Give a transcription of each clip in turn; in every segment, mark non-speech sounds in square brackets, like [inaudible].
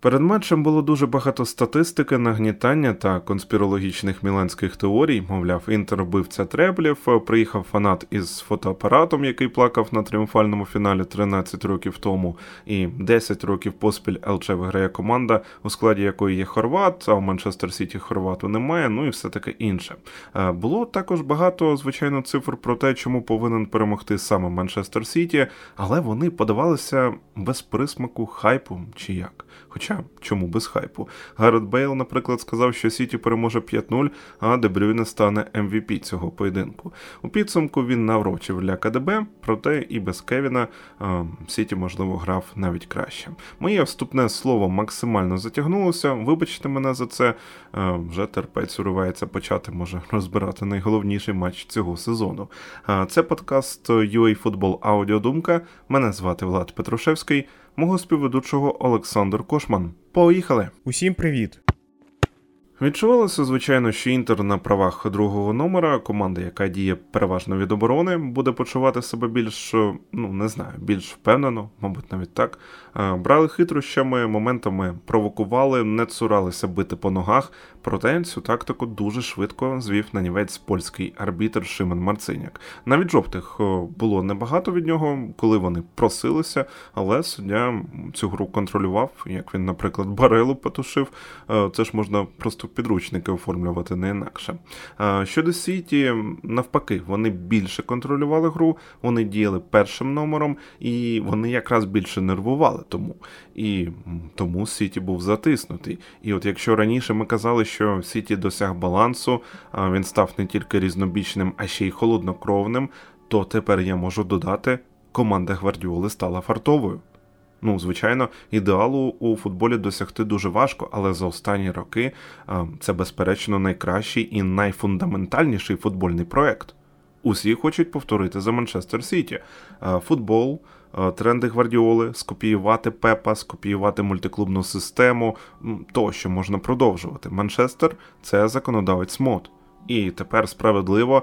Перед матчем було дуже багато статистики, нагнітання та конспірологічних міланських теорій. Мовляв, інтер бивця треблів. Приїхав фанат із фотоапаратом, який плакав на тріумфальному фіналі 13 років тому, і 10 років поспіль ЛЧ виграє команда, у складі якої є Хорват, а в Манчестер Сіті Хорвату немає. Ну і все таке інше. Е, було також багато звичайно цифр про те, чому повинен перемогти саме Манчестер Сіті, але вони подавалися без присмаку хайпу чи як. Хоча чому без хайпу? Гаррет Бейл, наприклад, сказав, що Сіті переможе 5-0, а Де Брюйне стане MVP-ем цього поєдинку. У підсумку він наврочив для КДБ, проте і без Кевіна Сіті, можливо, грав навіть краще. Моє вступне слово максимально затягнулося. Вибачте мене за це. Вже терпець уривається почати, може розбирати найголовніший матч цього сезону. А, Це подкаст UA Football Аудіодумка. Мене звати Влад Петрушевський мого співведучого Олександр Кошман. Поїхали! Усім привіт! Відчувалося, звичайно, що інтер на правах другого номера, команда, яка діє переважно від оборони, буде почувати себе більш, ну не знаю, більш впевнено, мабуть, навіть так. Брали хитрощами, моментами провокували, не цуралися бити по ногах. Проте цю тактику дуже швидко звів на нівець польський арбітр Шимен Марциняк. Навіть жовтих було небагато від нього, коли вони просилися, але суддя цю гру контролював, як він, наприклад, барелу потушив. Це ж можна просто підручники оформлювати не інакше. Щодо Сіті, навпаки, вони більше контролювали гру, вони діяли першим номером, і вони якраз більше нервували тому. І тому Сіті був затиснутий. І от якщо раніше ми казали, що Сіті досяг балансу, він став не тільки різнобічним, а ще й холоднокровним, то тепер я можу додати, команда Гвардіоли стала фартовою. Ну, звичайно, ідеалу у футболі досягти дуже важко, але за останні роки це, безперечно, найкращий і найфундаментальніший футбольний проект. Усі хочуть повторити за Манчестер Сіті. Футбол, тренди гвардіоли, скопіювати пепа, скопіювати мультиклубну систему, тощо можна продовжувати. Манчестер це законодавець мод. І тепер справедливо,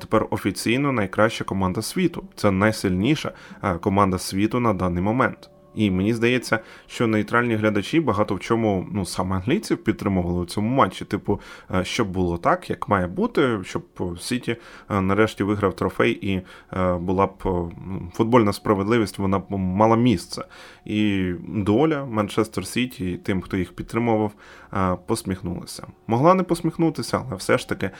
тепер офіційно найкраща команда світу. Це найсильніша команда світу на даний момент. І мені здається, що нейтральні глядачі багато в чому ну саме англійців підтримували у цьому матчі. Типу, е, щоб було так, як має бути, щоб Сіті е, нарешті виграв трофей, і е, була б футбольна справедливість, вона б мала місце. І доля Манчестер Сіті, і тим, хто їх підтримував, посміхнулася. Могла не посміхнутися, але все ж таки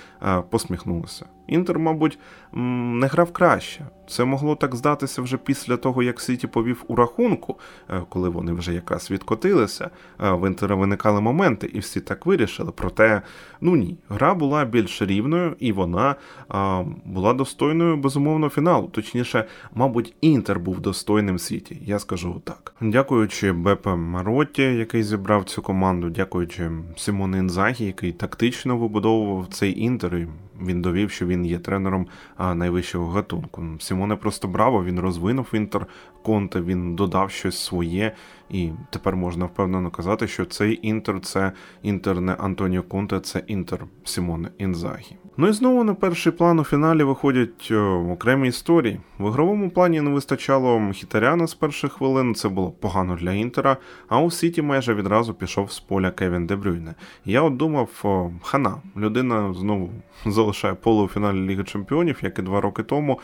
посміхнулася. Інтер, мабуть, не грав краще. Це могло так здатися вже після того, як Сіті повів у рахунку, е, коли вони вже якраз відкотилися. Е, в Інтера виникали моменти, і всі так вирішили. Проте, ну ні, гра була більш рівною, і вона а, була достойною безумовно фіналу. Точніше, мабуть, Інтер був достойним Сіті. Я скажу так. Дякуючи Бепе Маротті, який зібрав цю команду, дякуючи Симоне Інзагі, який тактично вибудовував цей інтер. і він довів, що він є тренером найвищого гатунку. Сімоне просто браво, він розвинув інтер Конте, він додав щось своє, і тепер можна впевнено казати, що цей інтер це інтер не Антоніо Конте, це інтер Сімоне Інзагі. Ну і знову на перший план у фіналі виходять о, окремі історії. В ігровому плані не вистачало хітаряна з перших хвилин, це було погано для інтера. А у Сіті майже відразу пішов з поля Кевін Дебрюйне. Я от думав, хана, людина знову [laughs] залишає поле у фіналі Ліги Чемпіонів, як і два роки тому.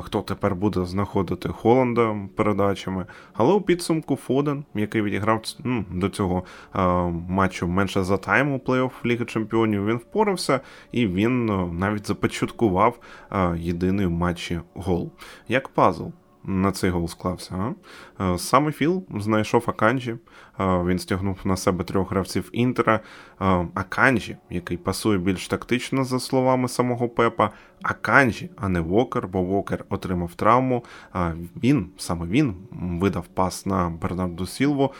Хто тепер буде знаходити Холланда передачами? Але у підсумку Фоден, який відіграв ну, до цього матчу менше за тайм у плей-офф Ліги Чемпіонів, він впорався і він навіть започаткував єдиний в матчі гол. Як пазл на цей гол склався. А? Е, саме Філ знайшов Аканджі. Е, він стягнув на себе трьох гравців Інтера. Е, Аканджі, який пасує більш тактично, за словами самого Пепа. Аканджі, а не Вокер, бо Вокер отримав травму. Він, саме він, видав пас на Бернарду Сілву.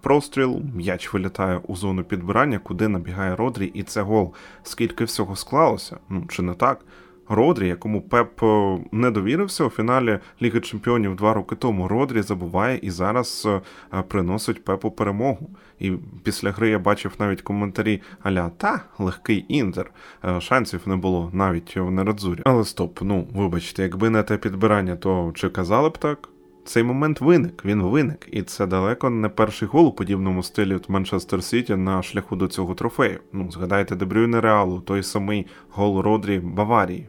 Простріл, м'яч вилітає у зону підбирання, куди набігає Родрі, і це гол. Скільки всього склалося? Ну, чи не так? Родрі, якому Пеп е, не довірився у фіналі Ліги Чемпіонів два роки тому. Родрі забуває і зараз е, приносить Пепу перемогу. І після гри я бачив навіть коментарі Аля та легкий інтер. Е, шансів не було навіть в Нерадзурі. Але стоп, ну вибачте, якби не те підбирання, то чи казали б так? Цей момент виник, він виник, і це далеко не перший гол у подібному стилі в Манчестер Сіті на шляху до цього трофею. Ну, згадайте Дебрюйне Реалу, той самий гол Родрі Баварії.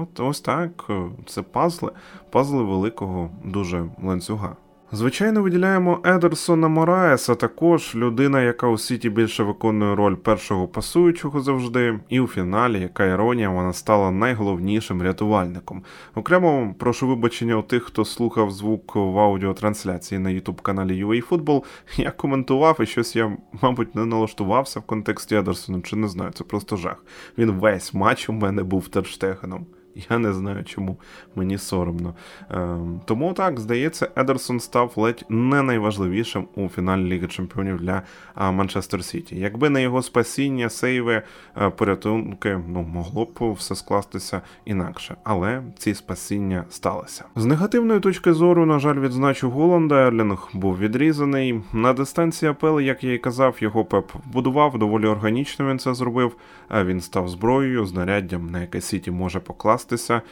От ось так, це пазли, пазли великого дуже ланцюга. Звичайно, виділяємо Едерсона Мораеса, також людина, яка у Сіті більше виконує роль першого пасуючого завжди, і у фіналі, яка іронія, вона стала найголовнішим рятувальником. Окремо прошу вибачення у тих, хто слухав звук в аудіотрансляції на ютуб каналі UA Football. Я коментував і щось я, мабуть, не налаштувався в контексті Едерсона, чи не знаю, це просто жах. Він весь матч у мене був терштегеном. [laughs] Я не знаю чому, мені соромно. Е, Тому так, здається, Едерсон став ледь не найважливішим у фіналі Ліги Чемпіонів для Манчестер Сіті. Якби не його спасіння, сейви, е, порятунки, ну могло б все скластися інакше. Але ці спасіння сталися. З негативної точки зору, на жаль, відзначу Голланда. Ерлінг був відрізаний. На дистанції АПЛ, як я і казав, його пеп вбудував. Доволі органічно він це зробив. Він став зброєю, знаряддям, на яке Сіті може покластися.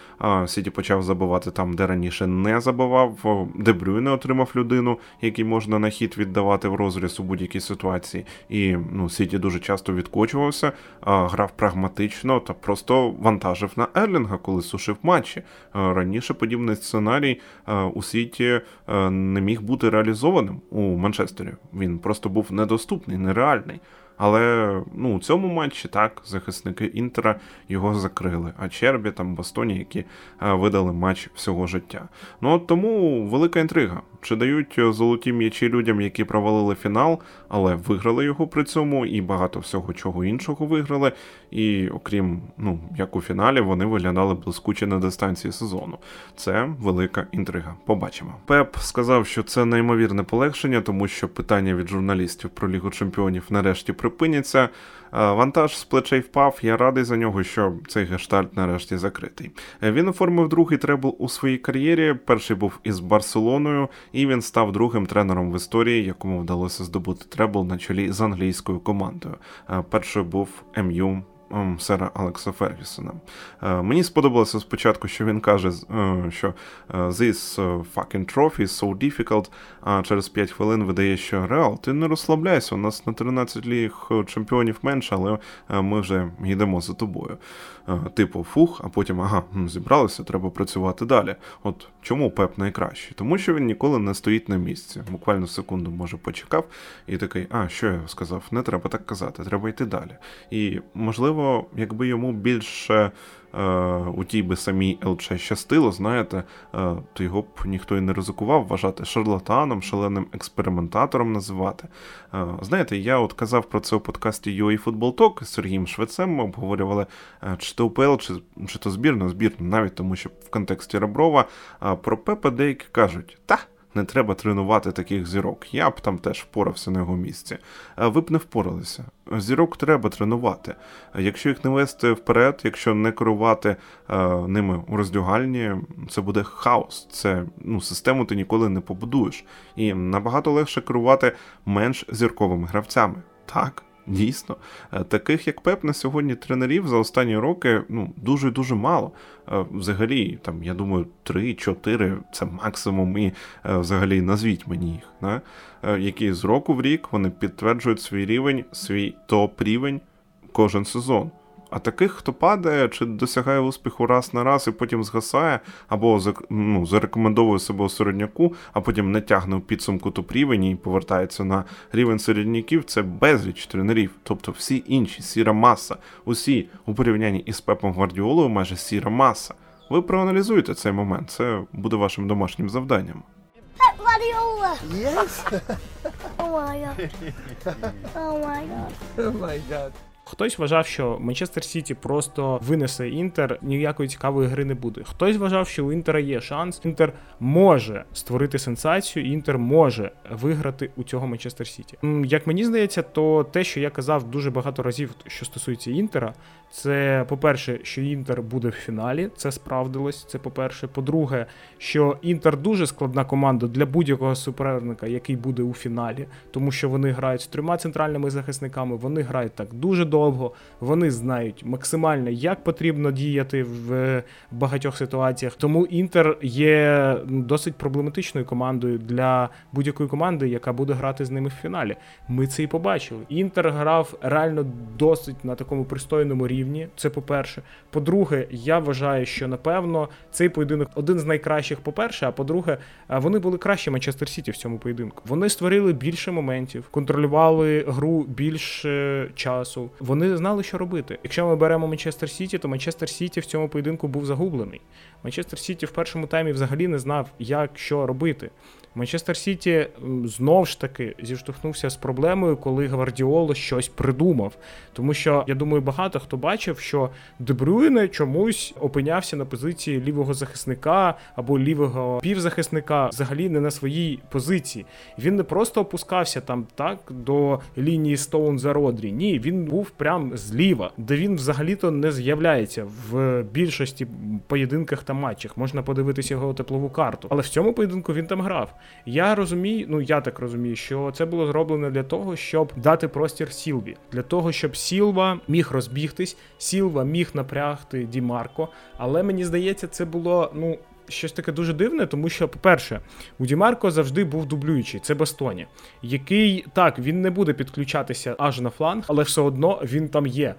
Сіті почав забивати там, де раніше не забивав. Де Брюйне отримав людину, який можна на хід віддавати в розріз у будь-якій ситуації. І ну, Сіті дуже часто відкочувався, грав прагматично та просто вантажив на Ерлінга, коли сушив матчі. Раніше подібний сценарій у Сіті не міг бути реалізованим у Манчестері. Він просто був недоступний, нереальний. Але ну, у цьому матчі так захисники Інтера його закрили. А Чербі там Бастоні, які видали матч всього життя. Ну от тому велика інтрига. Чи дають золоті м'ячі людям, які провалили фінал, але виграли його при цьому, і багато всього чого іншого виграли. І окрім, ну, як у фіналі, вони виглядали блискуче на дистанції сезону. Це велика інтрига. Побачимо. Пеп сказав, що це неймовірне полегшення, тому що питання від журналістів про Лігу Чемпіонів нарешті припиняться. Вантаж з плечей впав. Я радий за нього, що цей гештальт нарешті закритий. Він оформив другий требл у своїй кар'єрі. Перший був із Барселоною, і він став другим тренером в історії, якому вдалося здобути требл на чолі з англійською командою. Перший був МЮ сера Алекса Фергюсона. Е, мені сподобалося спочатку, що він каже, е, що е, this fucking trophy is so difficult, а через 5 хвилин видає, що Реал, ти не розслабляйся, у нас на 13 ліг чемпіонів менше, але ми вже йдемо за тобою. Типу, фух, а потім ага, зібралися, треба працювати далі. От чому Пеп найкращий? Тому що він ніколи не стоїть на місці. Буквально секунду, може, почекав, і такий, а що я сказав? Не треба так казати, треба йти далі. І можливо можливо, якби йому більше е, у тій би самій ЛЧ щастило, знаєте, е, то його б ніхто і не ризикував вважати шарлатаном, шаленим експериментатором називати. Е, знаєте, я от казав про це у подкасті UA Football Talk з Сергієм Швецем. Ми обговорювали, е, чи то УПЛ, чи, чи то збірна, збірна, навіть тому, що в контексті Реброва про Пепа деякі кажуть, та не треба тренувати таких зірок. Я б там теж впорався на його місці. Ви б не впоралися. Зірок треба тренувати. Якщо їх не вести вперед, якщо не керувати а, ними у роздягальні, це буде хаос. Це ну, систему ти ніколи не побудуєш. І набагато легше керувати менш зірковими гравцями. Так. Дійсно, е, таких як Пеп на сьогодні тренерів за останні роки ну дуже дуже мало. Е, взагалі, там я думаю, 3-4 це максимум, і е, взагалі назвіть мені їх, да? які з року в рік вони підтверджують свій рівень, свій топ-рівень кожен сезон. А таких, хто падає чи досягає успіху раз на раз і потім згасає, або ну, зарекомендовує себе у середняку, а потім не тягне у підсумку топ рівень і повертається на рівень середняків, це безліч тренерів. Тобто всі інші сіра маса, усі у порівнянні із Пепом Гвардіолою майже сіра маса. Ви проаналізуєте цей момент, це буде вашим домашнім завданням. Yes. oh my god. Oh my god. Oh my god. Хтось вважав, що Манчестер Сіті просто винесе Інтер, ніякої цікавої гри не буде. Хтось вважав, що у Інтера є шанс. Інтер може створити сенсацію, Інтер може виграти у цього Манчестер Сіті. Як мені здається, то те, що я казав дуже багато разів, що стосується Інтера, це по-перше, що Інтер буде в фіналі, це справдилось. Це по-перше. По-друге, що Інтер дуже складна команда для будь-якого суперника, який буде у фіналі, тому що вони грають з трьома центральними захисниками, вони грають так дуже довго. Вони знають максимально, як потрібно діяти в багатьох ситуаціях. Тому Інтер є досить проблематичною командою для будь-якої команди, яка буде грати з ними в фіналі. Ми це і побачили. Інтер грав реально досить на такому пристойному рівні. Це по-перше. По-друге, я вважаю, що напевно цей поєдинок один з найкращих, по-перше, а по-друге, вони були кращі Манчестер Сіті в цьому поєдинку. Вони створили більше моментів, контролювали гру більше часу. Вони знали, що робити. Якщо ми беремо Манчестер Сіті, то Манчестер Сіті в цьому поєдинку був загублений. Манчестер Сіті в першому таймі взагалі не знав, як що робити. Манчестер Сіті знов ж таки зіштовхнувся з проблемою, коли Гвардіоло щось придумав. Тому що я думаю, багато хто бачив, що Дебрюйне чомусь опинявся на позиції лівого захисника або лівого півзахисника, взагалі не на своїй позиції. Він не просто опускався там так до лінії Стоун за Родрі. Ні, він був прям зліва, де він взагалі-то не з'являється в більшості поєдинках та матчах. Можна подивитися його теплову карту. Але в цьому поєдинку він там грав. Я розумію, ну я так розумію, що це було зроблено для того, щоб дати простір Сілві, для того, щоб Сілва міг розбігтись, Сілва міг напрягти Дімарко. Але мені здається, це було ну. Щось таке дуже дивне, тому що, по-перше, у Дімарко завжди був дублюючий, це Бастоні, який так він не буде підключатися аж на фланг, але все одно він там є.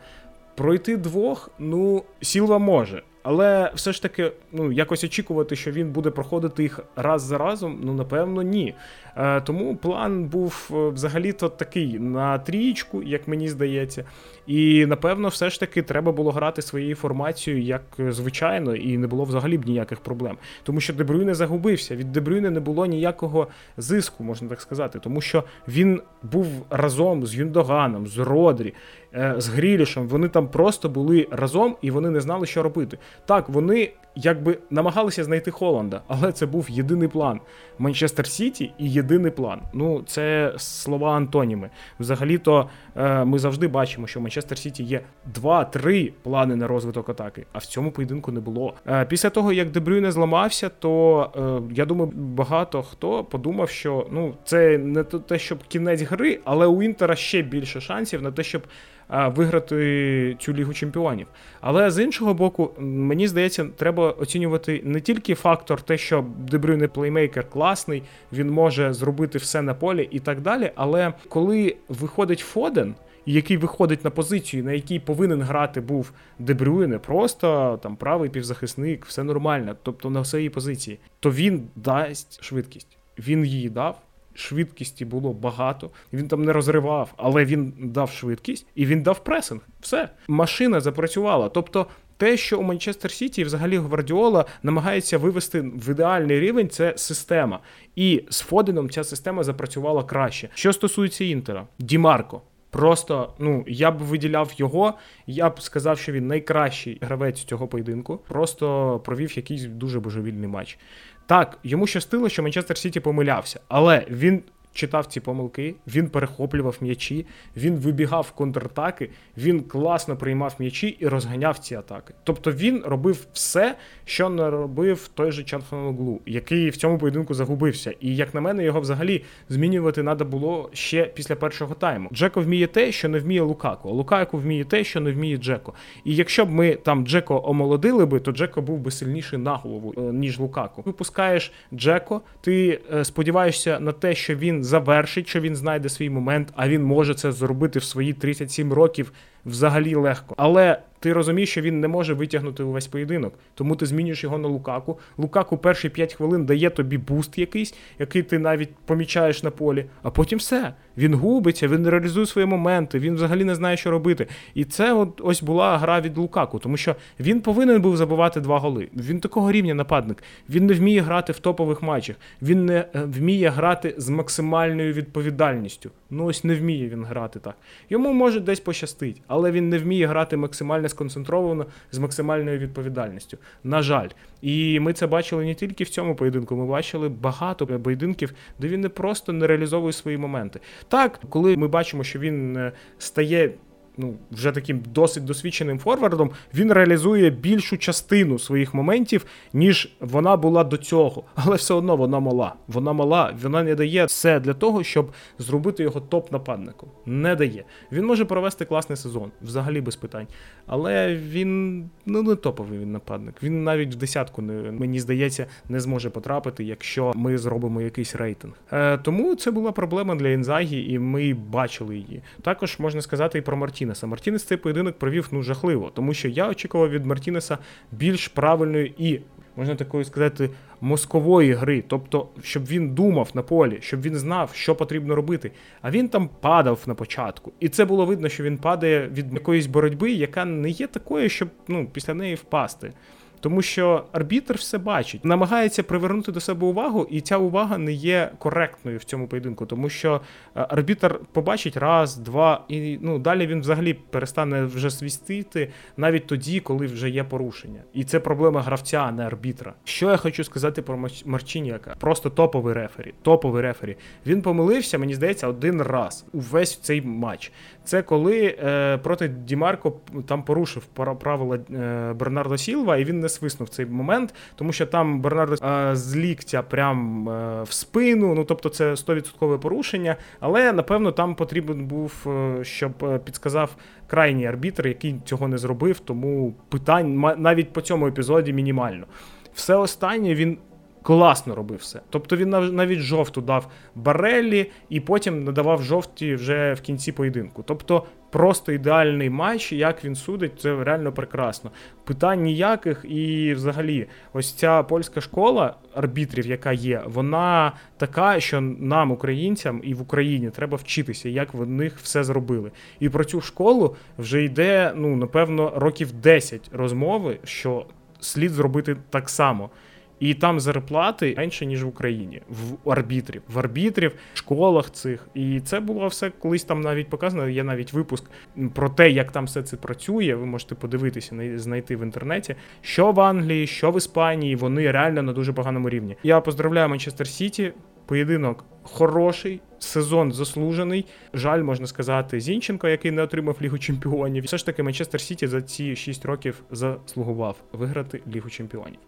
Пройти двох, ну, Сілва може. Але все ж таки, ну якось очікувати, що він буде проходити їх раз за разом, ну напевно, ні. Е, Тому план був е, взагалі-то такий на трієчку, як мені здається. І напевно, все ж таки треба було грати своєю формацією як звичайно, і не було взагалі б ніяких проблем. Тому що Дебрюйне загубився. Від Дебрюйне не було ніякого зиску, можна так сказати, тому що він був разом з Юндоганом, з Родрі, е, з Грілішем. Вони там просто були разом і вони не знали, що робити. Так, вони якби намагалися знайти Холланда, але це був єдиний план Манчестер Сіті і єдиний план. Ну, це слова антоніми. Взагалі-то е, ми завжди бачимо, що в Манчестер Сіті є два-три плани на розвиток атаки, а в цьому поєдинку не було. Е, після того, як Дебрюйне зламався, то е, я думаю, багато хто подумав, що ну це не те, щоб кінець гри, але у Інтера ще більше шансів на те, щоб виграти цю лігу чемпіонів. Але з іншого боку, мені здається, треба оцінювати не тільки фактор, те, що Дебрюйне плеймейкер класний, він може зробити все на полі і так далі. Але коли виходить Фоден. Який виходить на позицію, на якій повинен грати був Дебрюйне, просто там правий півзахисник, все нормально, тобто на своїй позиції, то він дасть швидкість. Він її дав, швидкісті було багато. Він там не розривав, але він дав швидкість і він дав пресинг. Все. Машина запрацювала. Тобто. Те, що у Манчестер Сіті взагалі Гвардіола намагається вивести в ідеальний рівень, це система. І з Фоденом ця система запрацювала краще. Що стосується Інтера, Дімарко. Просто ну я б виділяв його, я б сказав, що він найкращий гравець цього поєдинку. Просто провів якийсь дуже божевільний матч. Так, йому щастило, що Манчестер Сіті помилявся, але він читав ці помилки, він перехоплював м'ячі, він вибігав в контратаки, він класно приймав м'ячі і розганяв ці атаки. Тобто він робив все, що не робив той же Чанханоглу, який в цьому поєдинку загубився. І як на мене, його взагалі змінювати треба було ще після першого тайму. Джеко вміє те, що не вміє Лукако. а Лукако вміє те, що не вміє Джеко. І якщо б ми там Джеко омолодили би, то Джеко був би сильніший на голову, е, ніж Лукако. Випускаєш Джеко, ти е, сподіваєшся на те, що він завершить, що він знайде свій момент, а він може це зробити в свої 37 років взагалі легко. Але ти розумієш, що він не може витягнути увесь поєдинок, тому ти змінюєш його на Лукаку. Лукаку перші 5 хвилин дає тобі буст якийсь, який ти навіть помічаєш на полі, а потім все. Він губиться, він реалізує свої моменти, він взагалі не знає, що робити. І це от ось була гра від Лукаку, тому що він повинен був забивати два голи. Він такого рівня нападник. Він не вміє грати в топових матчах. Він не е, вміє грати з максимальною відповідальністю. Ну ось не вміє він грати так. Йому може десь пощастить, але він не вміє грати максимально сконцентровано з максимальною відповідальністю. На жаль, і ми це бачили не тільки в цьому поєдинку. Ми бачили багато поєдинків, де він не просто не реалізовує свої моменти. Так, коли ми бачимо, що він е, стає ну, вже таким досить досвідченим форвардом, він реалізує більшу частину своїх моментів, ніж вона була до цього. [laughs] Але все одно вона мала. Вона мала, вона не дає все для того, щоб зробити його топ-нападником. Не дає. Він може провести класний сезон, взагалі без питань. Але він ну не топовий він нападник. Він навіть в десятку не мені здається не зможе потрапити, якщо ми зробимо якийсь рейтинг. Е, Тому це була проблема для Інзагі, і ми бачили її. Також можна сказати і про Мартінеса. Мартінес цей поєдинок провів ну жахливо, тому що я очікував від Мартінеса більш правильної і. Можна такою сказати, мозкової гри, тобто, щоб він думав на полі, щоб він знав, що потрібно робити. А він там падав на початку, і це було видно, що він падає від якоїсь боротьби, яка не є такою, щоб ну після неї впасти. Тому що арбітр все бачить, намагається привернути до себе увагу, і ця увага не є коректною в цьому поєдинку, тому що е, арбітр побачить раз, два, і ну далі він взагалі перестане вже свістити навіть тоді, коли вже є порушення. І це проблема гравця, а не арбітра. Що я хочу сказати про Марч- Марчиніака? Просто топовий рефері. Топовий рефері. Він помилився, мені здається, один раз увесь цей матч. Це коли е, проти Дімарко там порушив правила е, Бернардо Сілва, і він не свиснув цей момент, тому що там Бернардо е, з ліктя прям е, в спину. Ну тобто це 100% порушення. Але напевно там потрібен був, е, щоб е, підсказав крайній арбітр, який цього не зробив. Тому питань навіть по цьому епізоді мінімально. Все останнє він класно робив все. Тобто він навіть жовту дав Бареллі і потім надавав жовті вже в кінці поєдинку. Тобто просто ідеальний матч, як він судить, це реально прекрасно. Питань ніяких, і взагалі, ось ця польська школа арбітрів, яка є, вона така, що нам, українцям, і в Україні треба вчитися, як в них все зробили. І про цю школу вже йде, ну напевно, років 10 розмови, що слід зробити так само. І там зарплати менше, ніж в Україні, в арбітрів, в арбітрів, школах цих. І це було все колись там навіть показано. Є навіть випуск про те, як там все це працює. Ви можете подивитися, най- знайти в інтернеті. Що в Англії, що в Іспанії, вони реально на дуже поганому рівні. Я поздравляю Манчестер Сіті. Поєдинок хороший, сезон заслужений. Жаль, можна сказати, Зінченко, який не отримав Лігу Чемпіонів. Все ж таки, Манчестер Сіті за ці 6 років заслугував виграти Лігу Чемпіонів.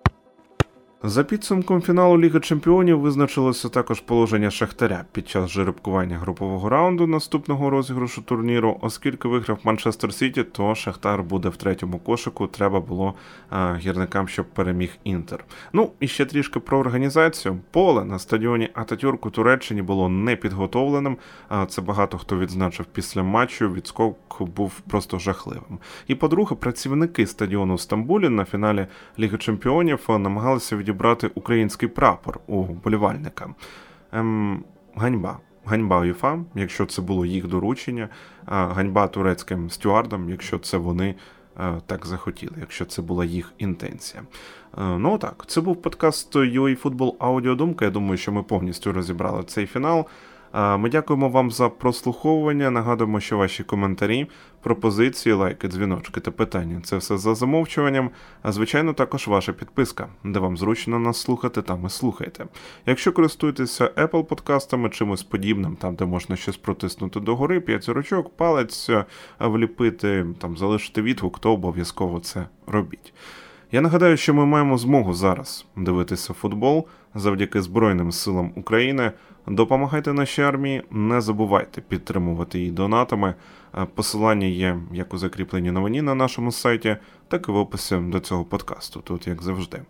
За підсумком фіналу Ліги Чемпіонів визначилося також положення Шахтаря під час жеребкування групового раунду наступного розіграшу турніру. Оскільки виграв Манчестер Сіті, то Шахтар буде в третьому кошику. Треба було а, гірникам, щоб переміг Інтер. Ну і ще трішки про організацію. Поле на стадіоні Ататюрк у Туреччині було не підготовленим. А це багато хто відзначив після матчу. Відскок був просто жахливим. І по-друге, працівники стадіону в Стамбулі на фіналі Ліги Чемпіонів намагалися відібрати український прапор у болівальника. Ем, ганьба. Ганьба УЄФА, якщо це було їх доручення, а ганьба турецьким стюардам, якщо це вони е, так захотіли, якщо це була їх інтенція. Е, Ну так, це був подкаст UA Football Аудіодумка. Я думаю, що ми повністю розібрали цей фінал. Ми дякуємо вам за прослуховування. Нагадуємо, що ваші коментарі, пропозиції, лайки, дзвіночки та питання це все за замовчуванням. А звичайно, також ваша підписка, де вам зручно нас слухати, там і слухайте. Якщо користуєтеся Apple подкастами, чимось подібним, там де можна щось протиснути догори, п'ять зірочок, палець вліпити, там залишити відгук, то обов'язково це робіть. Я нагадаю, що ми маємо змогу зараз дивитися футбол завдяки Збройним силам України. Допомагайте нашій армії, не забувайте підтримувати її донатами. Е, Посилання є як у закріпленій новині на нашому сайті, так і в описі до цього подкасту, тут як завжди.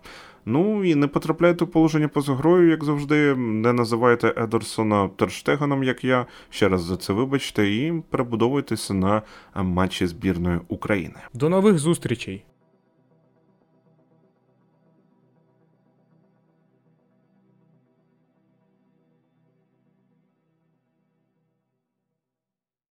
Ну і не потрапляйте у положення поза грою, як завжди. Не називайте Едерсона Терштеганом, як я. Ще раз за це вибачте, і перебудовуйтеся на е, матчі збірної України. До нових зустрічей!